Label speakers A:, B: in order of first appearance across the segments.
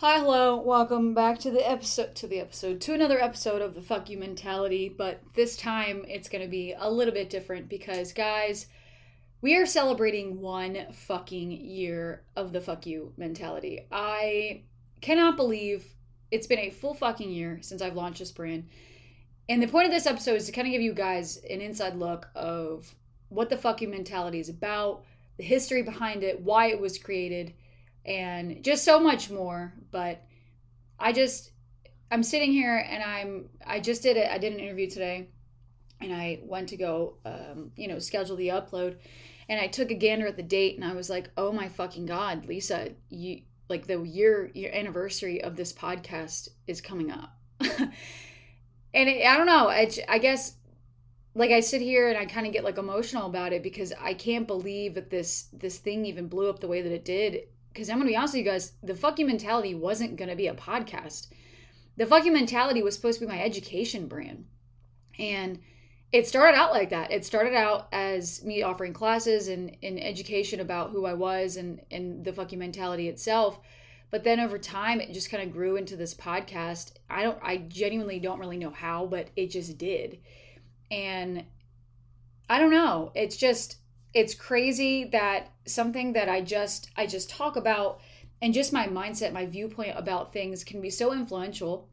A: Hi, hello, welcome back to the episode, to the episode, to another episode of the Fuck You Mentality, but this time it's gonna be a little bit different because, guys, we are celebrating one fucking year of the Fuck You Mentality. I cannot believe it's been a full fucking year since I've launched this brand. And the point of this episode is to kind of give you guys an inside look of what the Fuck You Mentality is about, the history behind it, why it was created and just so much more. But I just I'm sitting here and I'm I just did it. I did an interview today, and I went to go um, you know schedule the upload, and I took a gander at the date, and I was like, oh my fucking god, Lisa, you like the year your anniversary of this podcast is coming up. and it, I don't know. I, I guess like I sit here and I kind of get like emotional about it because I can't believe that this this thing even blew up the way that it did because I'm gonna be honest with you guys, the fuck you mentality wasn't gonna be a podcast. The fuck you mentality was supposed to be my education brand. And it started out like that. It started out as me offering classes and, and education about who I was and, and the fuck you mentality itself. But then over time it just kind of grew into this podcast. I don't I genuinely don't really know how, but it just did. And I don't know. It's just it's crazy that something that I just I just talk about and just my mindset, my viewpoint about things can be so influential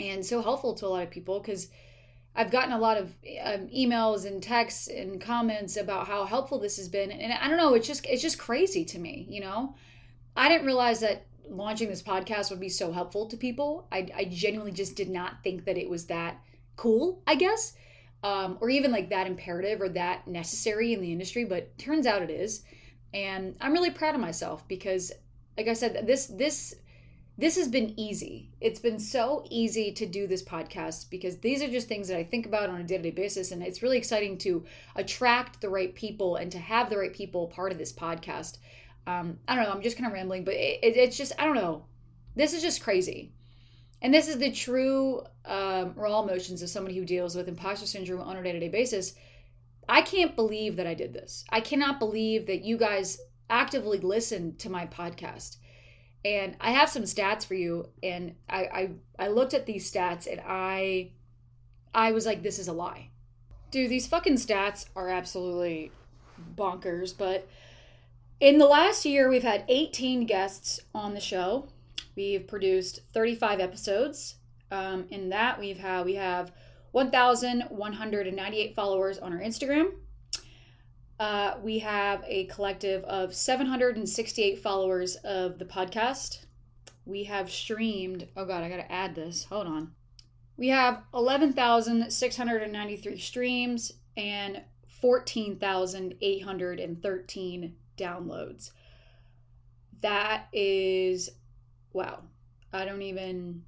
A: and so helpful to a lot of people because I've gotten a lot of um, emails and texts and comments about how helpful this has been, and I don't know, it's just it's just crazy to me, you know. I didn't realize that launching this podcast would be so helpful to people. I, I genuinely just did not think that it was that cool. I guess um, or even like that imperative or that necessary in the industry, but turns out it is. And I'm really proud of myself because, like I said, this this this has been easy. It's been so easy to do this podcast because these are just things that I think about on a day to day basis. And it's really exciting to attract the right people and to have the right people part of this podcast. Um, I don't know, I'm just kind of rambling, but it, it, it's just, I don't know. This is just crazy. And this is the true um, raw emotions of somebody who deals with imposter syndrome on a day to day basis. I can't believe that I did this. I cannot believe that you guys actively listen to my podcast. And I have some stats for you. And I, I, I looked at these stats and I I was like, this is a lie. Dude, these fucking stats are absolutely bonkers. But in the last year, we've had 18 guests on the show. We've produced 35 episodes. Um, in that, we've had we have 1,198 followers on our Instagram. Uh, we have a collective of 768 followers of the podcast. We have streamed. Oh God, I gotta add this. Hold on. We have 11,693 streams and 14,813 downloads. That is wow. I don't even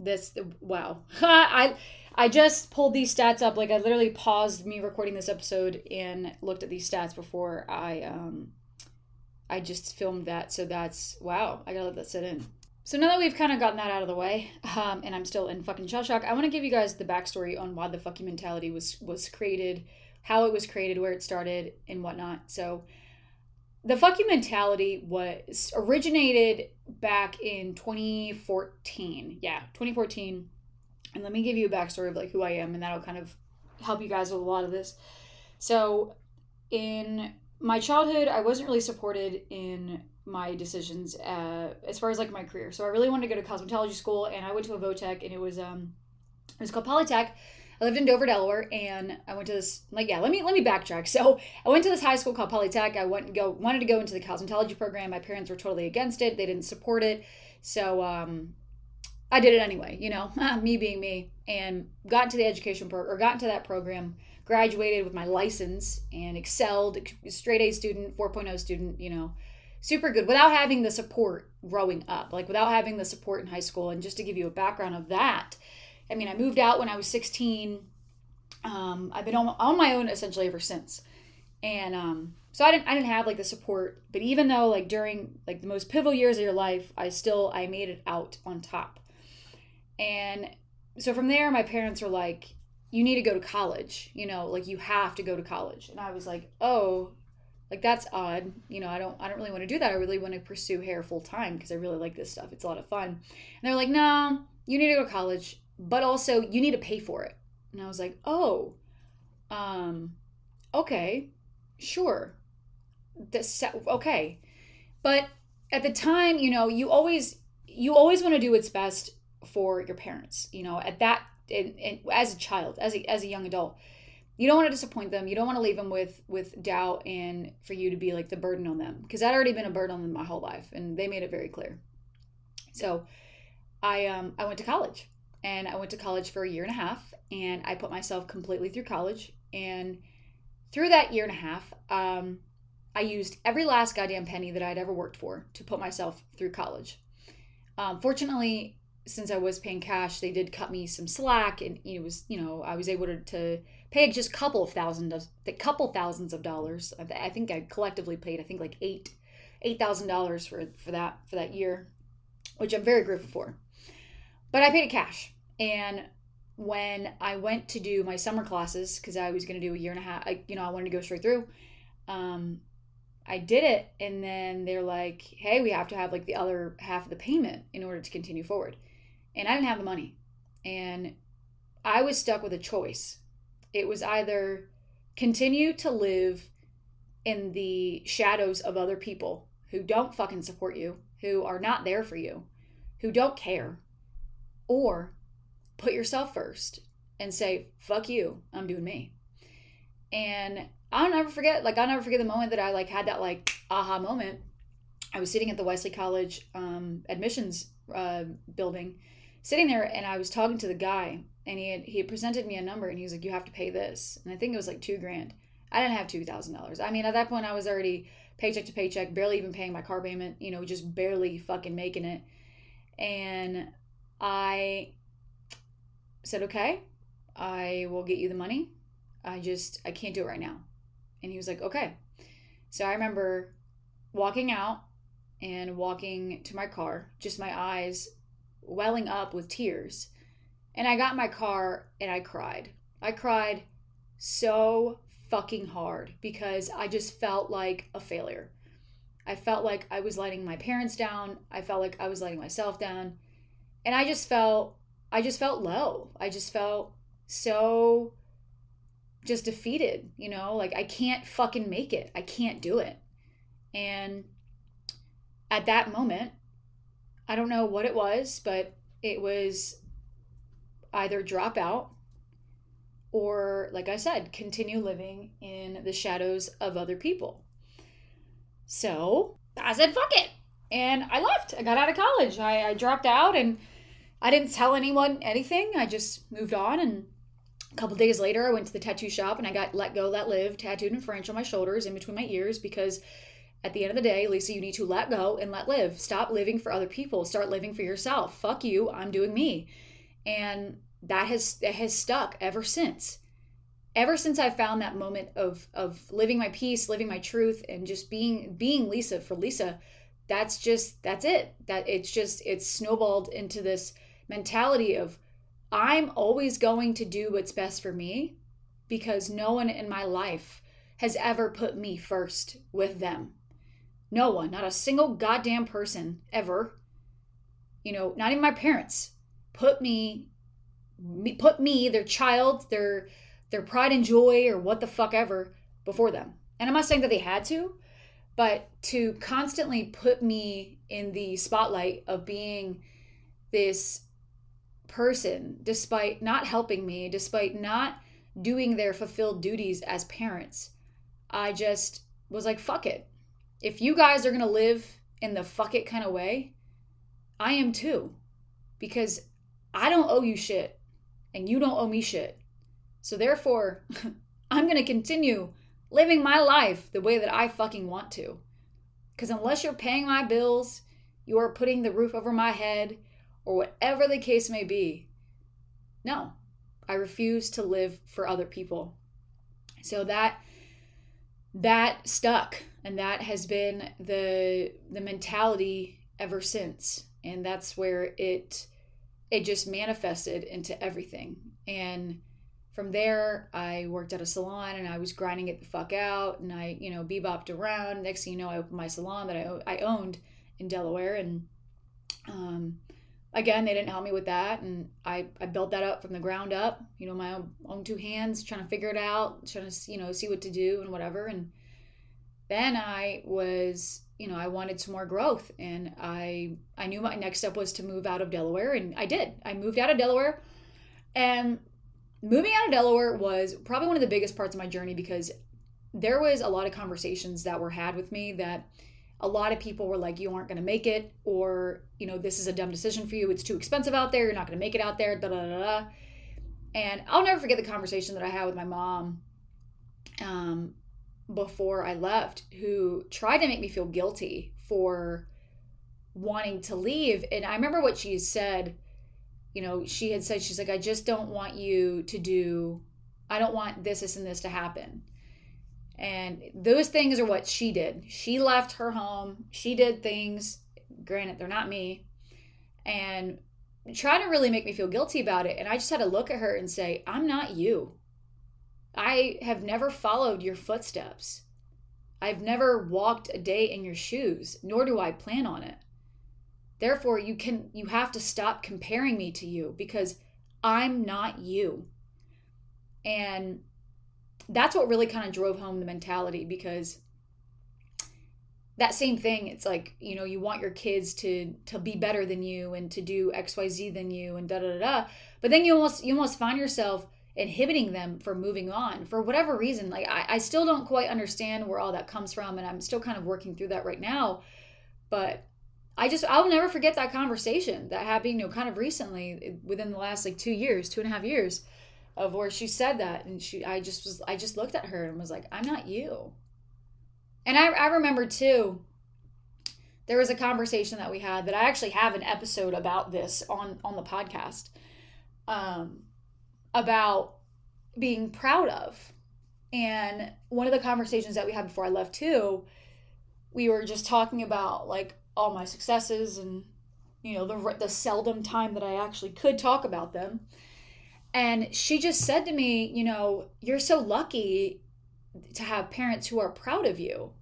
A: this wow. I I just pulled these stats up like I literally paused me recording this episode and looked at these stats before I um I just filmed that. So that's wow. I got to let that sit in. So now that we've kind of gotten that out of the way, um, and I'm still in fucking shell shock, I want to give you guys the backstory on why the fuck you mentality was was created, how it was created, where it started, and whatnot. So the fuck you mentality was originated back in 2014 yeah 2014 and let me give you a backstory of like who i am and that'll kind of help you guys with a lot of this. So in my childhood i wasn't really supported in my decisions uh, as far as like my career. So i really wanted to go to cosmetology school and i went to a votech and it was um it was called polytech I lived in Dover, Delaware, and I went to this like yeah. Let me let me backtrack. So I went to this high school called Polytech. I went go wanted to go into the cosmetology program. My parents were totally against it. They didn't support it. So um, I did it anyway. You know, me being me, and got into the education program or got into that program. Graduated with my license and excelled, straight A student, 4.0 student. You know, super good without having the support growing up, like without having the support in high school. And just to give you a background of that I mean, I moved out when I was 16. Um, I've been on, my own essentially ever since. And um, so I didn't I didn't have like the support, but even though like during like the most pivotal years of your life, I still I made it out on top. And so from there my parents were like, you need to go to college, you know, like you have to go to college. And I was like, "Oh, Like that's odd. You know, I don't I don't really want to do that. I really want to pursue hair full time because I really like this stuff. It's a lot of fun. And they're like, "No, you need to go to college, but also you need to pay for it." And I was like, "Oh. Um okay. Sure. This okay." But at the time, you know, you always you always want to do what's best for your parents. You know, at that in, in, as a child, as a as a young adult, you don't want to disappoint them. You don't want to leave them with with doubt and for you to be like the burden on them because I'd already been a burden on them my whole life, and they made it very clear. So, I um I went to college, and I went to college for a year and a half, and I put myself completely through college, and through that year and a half, um, I used every last goddamn penny that I'd ever worked for to put myself through college. Um, fortunately, since I was paying cash, they did cut me some slack, and it was you know I was able to, to pay just a couple of thousand the couple thousands of dollars. I think I collectively paid I think like eight eight thousand dollars for for that for that year, which I'm very grateful for. But I paid it cash, and when I went to do my summer classes because I was going to do a year and a half, I, you know I wanted to go straight through. Um, I did it, and then they're like, "Hey, we have to have like the other half of the payment in order to continue forward." And I didn't have the money, and I was stuck with a choice. It was either continue to live in the shadows of other people who don't fucking support you, who are not there for you, who don't care, or put yourself first and say, "Fuck you, I'm doing me." And I'll never forget, like I'll never forget the moment that I like had that like aha moment. I was sitting at the Wesley College um, admissions uh, building, sitting there, and I was talking to the guy, and he had he had presented me a number, and he was like, "You have to pay this," and I think it was like two grand. I didn't have two thousand dollars. I mean, at that point, I was already paycheck to paycheck, barely even paying my car payment. You know, just barely fucking making it, and I said, "Okay, I will get you the money. I just I can't do it right now." And he was like, okay. So I remember walking out and walking to my car, just my eyes welling up with tears. And I got my car and I cried. I cried so fucking hard because I just felt like a failure. I felt like I was letting my parents down. I felt like I was letting myself down. And I just felt I just felt low. I just felt so just defeated, you know, like I can't fucking make it. I can't do it. And at that moment, I don't know what it was, but it was either drop out or, like I said, continue living in the shadows of other people. So I said, fuck it. And I left. I got out of college. I, I dropped out and I didn't tell anyone anything. I just moved on and a couple days later, I went to the tattoo shop and I got Let Go, Let Live tattooed in French on my shoulders in between my ears because at the end of the day, Lisa, you need to let go and let live. Stop living for other people. Start living for yourself. Fuck you. I'm doing me. And that has that has stuck ever since. Ever since I found that moment of of living my peace, living my truth, and just being being Lisa for Lisa, that's just that's it. That it's just it's snowballed into this mentality of I'm always going to do what's best for me because no one in my life has ever put me first with them. No one, not a single goddamn person ever. You know, not even my parents put me, me put me, their child, their their pride and joy or what the fuck ever before them. And I'm not saying that they had to, but to constantly put me in the spotlight of being this person despite not helping me, despite not doing their fulfilled duties as parents. I just was like, fuck it. If you guys are going to live in the fuck it kind of way, I am too. Because I don't owe you shit and you don't owe me shit. So therefore, I'm going to continue living my life the way that I fucking want to. Because unless you're paying my bills, you are putting the roof over my head, or whatever the case may be. No, I refuse to live for other people. So that that stuck and that has been the the mentality ever since and that's where it it just manifested into everything and from there, I worked at a salon and I was grinding it the fuck out and I, you know, bebopped around. Next thing you know, I opened my salon that I, I owned in Delaware. And um, again, they didn't help me with that. And I, I built that up from the ground up, you know, my own, two hands, trying to figure it out, trying to, you know, see what to do and whatever. And then I was, you know, I wanted some more growth and I, I knew my next step was to move out of Delaware and I did. I moved out of Delaware and moving out of Delaware was probably one of the biggest parts of my journey because there was a lot of conversations that were had with me that a lot of people were like you aren't going to make it or you know this is a dumb decision for you. It's too expensive out there. You're not going to make it out there da, da, da, and i'll never forget the conversation that i had with my mom um, before i left who tried to make me feel guilty for wanting to leave. And i remember what she said. You know, she had said, she's like, I just don't want you to do, I don't want this, this, and this to happen. And those things are what she did. She left her home. She did things, granted, they're not me, and trying to really make me feel guilty about it. And I just had to look at her and say, I'm not you. I have never followed your footsteps. I've never walked a day in your shoes, nor do I plan on it. Therefore, you can you have to stop comparing me to you because I'm not you. And that's what really kind of drove home the mentality because that same thing it's like you know you want your kids to to be better than you and to do xyz than you and da da da but then you almost you almost find yourself inhibiting them from moving on for whatever reason. Like I, I still don't quite understand where all that comes from and i'm still kind of working through that right now. But I just I'll never forget that conversation that happened, you know, kind of recently eh, within the last like two years, two and a half years, of where she said that, and she I just was I just looked at her and was like, I'm not you. And I I remember too. There was a conversation that we had that I actually have an episode about this on on the podcast, um, about being proud of, and one of the conversations that we had before I left too, we were just talking about like all my successes and you know the the seldom time that I actually could talk about them. And she just said to me, you know, you're so lucky to have parents who are proud of you.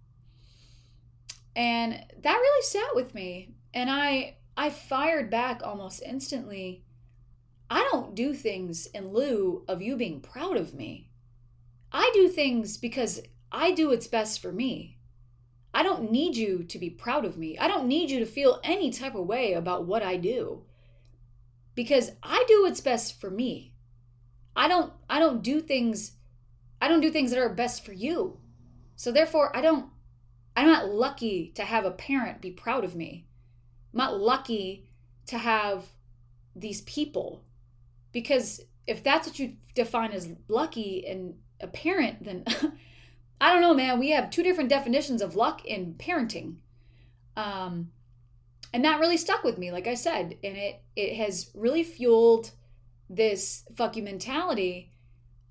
A: And that really sat with me and I I fired back almost instantly. I don't do things in lieu of you being proud of me. I do things because I do what's best for me. I don't need you to be proud of me. I don't need you to feel any type of way about what I do. Because I do what's best for me. I don't I don't do things I don't do things that are best for you. So therefore I don't I'm not lucky to have a parent be proud of me. I'm not lucky to have these people. Because if that's what you define as lucky and a parent, then I don't know, man. We have two different definitions of luck in parenting. Um, and that really stuck with me, like I said, and it it has really fueled this fuck you mentality.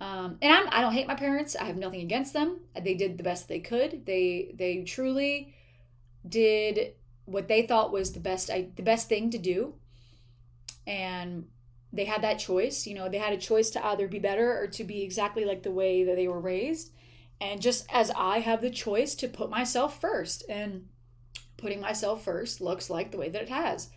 A: Um, and I'm I don't hate my parents. I have nothing against them. They did the best they could. They they truly did what they thought was the best I, the best thing to do. And they had that choice. You know, they had a choice to either be better or to be exactly like the way that they were raised. And just as I have the choice to put myself first, and putting myself first looks like the way that it has.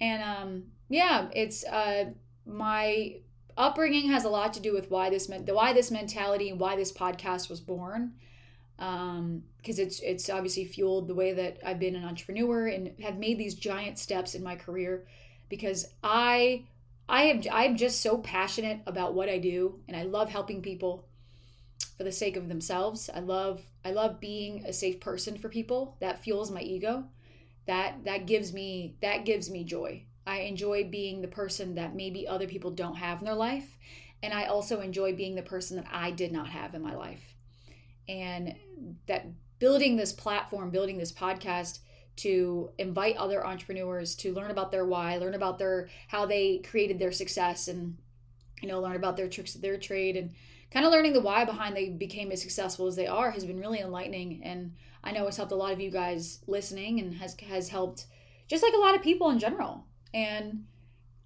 A: And um, yeah, it's uh, my upbringing has a lot to do with why this meant why this mentality and why this podcast was born. Um, because it's it's obviously fueled the way that I've been an entrepreneur and have made these giant steps in my career because I I am I'm just so passionate about what I do and I love helping people for the sake of themselves. I love I love being a safe person for people. That fuels my ego. That that gives me that gives me joy. I enjoy being the person that maybe other people don't have in their life, and I also enjoy being the person that I did not have in my life. And that building this platform, building this podcast to invite other entrepreneurs to learn about their why, learn about their how they created their success and you know, learn about their tricks of their trade and kind of learning the why behind they became as successful as they are has been really enlightening and i know it's helped a lot of you guys listening and has has helped just like a lot of people in general and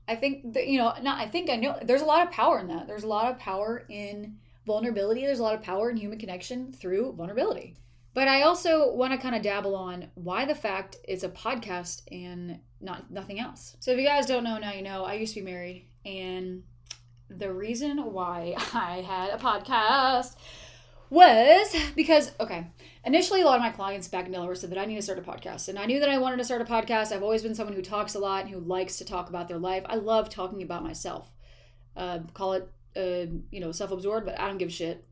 A: I think that, you know, not, I think I know there's a lot of power in that. There's a lot of power in vulnerability. There's a lot of power in human connection through vulnerability. But I also want to kind of dabble on why the fact it's a podcast and not nothing else. So if you guys don't know, now you know. I used to be married, and the reason why I had a podcast was because okay initially a lot of my clients back in delaware said that i need to start a podcast and i knew that i wanted to start a podcast. I've always been someone who talks a lot and who likes to talk about their life. I love talking about myself. Uh, call it uh, you know self-absorbed but i don't give a shit.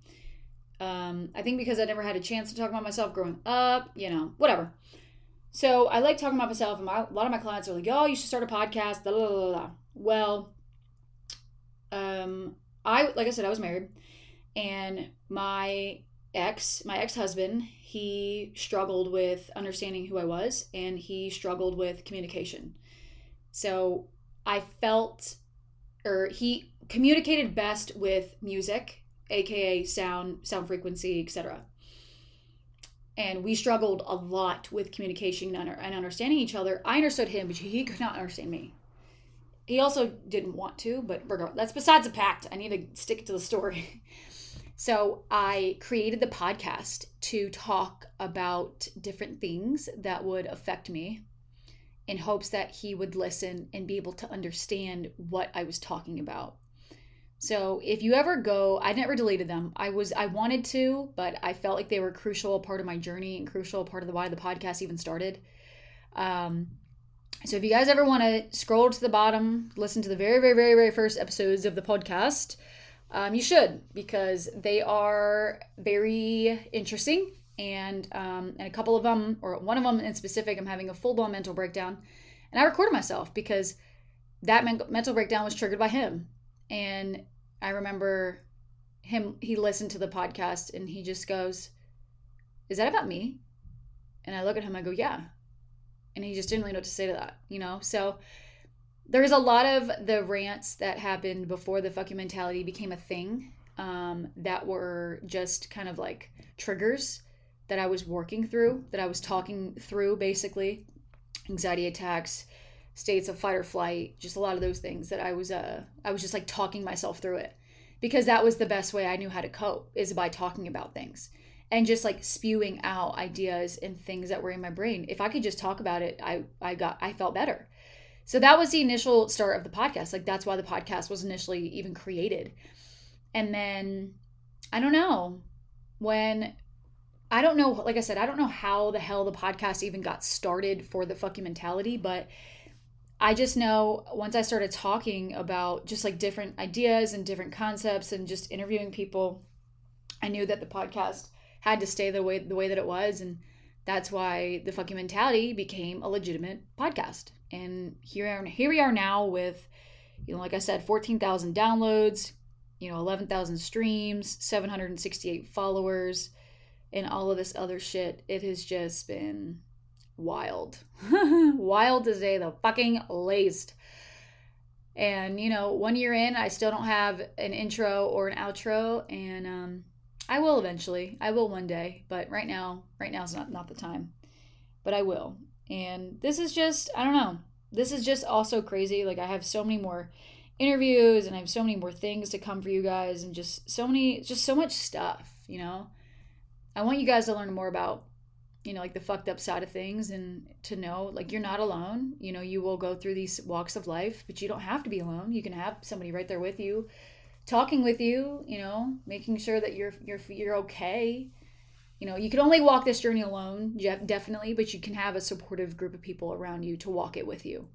A: Um, i think because i never had a chance to talk about myself growing up you know whatever. So i like talking about myself and my, a lot of my clients are like oh you should start a podcast blah, blah, blah, well um, i like i said i was married and my ex, my ex-husband, he struggled with understanding who I was and he struggled with communication. So I felt or he communicated best with music, aka sound, sound frequency, etc. And we struggled a lot with communication and understanding each other. I understood him, but he could not understand me. He also didn't want to, but regardless, that's besides the pact. I need to stick to the story. So I created the podcast to talk about different things that would affect me in hopes that he would listen and be able to understand what I was talking about. So if you ever go, I never deleted them. I was I wanted to, but I felt like they were crucial part of my journey and crucial part of the why the podcast even started. Um, so if you guys ever want to scroll to the bottom, listen to the very very very very first episodes of the podcast, um, you should because they are very interesting. And um, and a couple of them, or one of them in specific, I'm having a full blown mental breakdown, and I recorded myself because that men- mental breakdown was triggered by him. And I remember him. He listened to the podcast and he just goes, "Is that about me?" And I look at him. I go, "Yeah." And he just didn't really know what to say to that, you know. So there's a lot of the rants that happened before the fuck you mentality became a thing um, that were just kind of like triggers that I was working through, that I was talking through basically. Anxiety attacks, states of fight or flight, just a lot of those things that I was uh I was just like talking myself through it. Because that was the best way I knew how to cope is by talking about things and just like spewing out ideas and things that were in my brain. If I could just talk about it, I I got I felt better. So that was the initial start of the podcast. Like that's why the podcast was initially even created. And then I don't know when I don't know like I said I don't know how the hell the podcast even got started for the fuck you mentality, but I just know once I started talking about just like different ideas and different concepts and just interviewing people, I knew that the podcast had to stay the way the way that it was and that's why the fuck you mentality became a legitimate podcast. And here are, here we are now with you know like i said 14,000 downloads you know 11,000 streams 768 followers and all of this other shit. It has just been wild. Wild to say the fucking laced and you know one year in i still don't have an intro or an outro and um i will eventually i will one day but right now right now is not not the time but i will and this is just, I don't know. This is just also crazy. Like I have so many more interviews and I have so many more things to come for you guys and just so many just so much stuff, you know. I want you guys to learn more about you know like the fucked up side of things and to know like you're not alone you know you will go through these walks of life but you don't have to be alone you can have somebody right there with you talking with you you know making sure that you're you're you're okay. You know you can only walk this journey alone definitely but you can have a supportive group of people around you to walk it with you.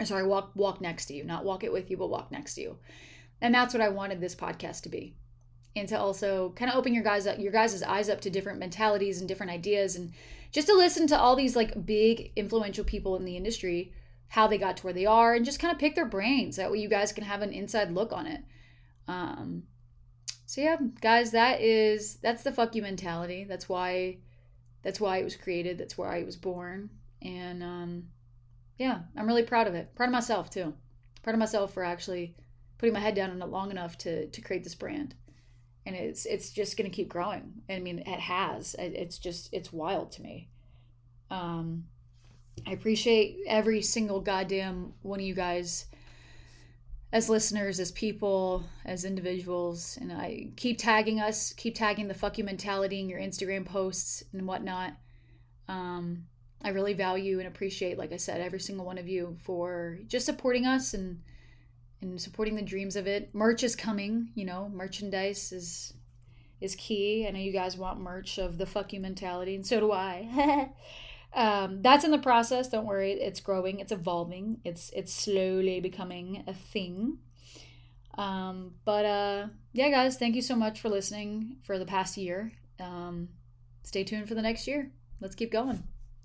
A: Or sorry walk walk next to you not walk it with you but walk next to you. And that's what i wanted this podcast to be. And to also kind of open your guys up your guys' eyes up to different mentalities and different ideas and just to listen to all these like big influential people in the industry how they got to where they are and just kind of pick their brains. That way you guys can have an inside look on it um so yeah guys that is that's the fuck you mentality. That's why that's why it was created. That's why it was born. And um yeah i'm really proud of it. Proud of myself too. Proud of myself for actually putting my head down on it long enough to to create this brand. And it's it's just to keep growing. I mean it has. It's just it's wild to me. Um i appreciate every single goddamn one of you guys as listeners, as people, as individuals, and I keep tagging us, keep tagging the fuck you mentality in your Instagram posts and whatnot. Um, I really value and appreciate, like I said, every single one of you for just supporting us and and supporting the dreams of it. Merch is coming, you know, merchandise is is key. I know you guys want merch of the fuck you mentality, and so do I. um, that's in the process. Don't worry, it's growing, it's evolving, it's it's slowly becoming a thing. Um, but uh, yeah, guys, thank you so much for listening for the past year. Um, stay tuned for the next year. Let's keep going.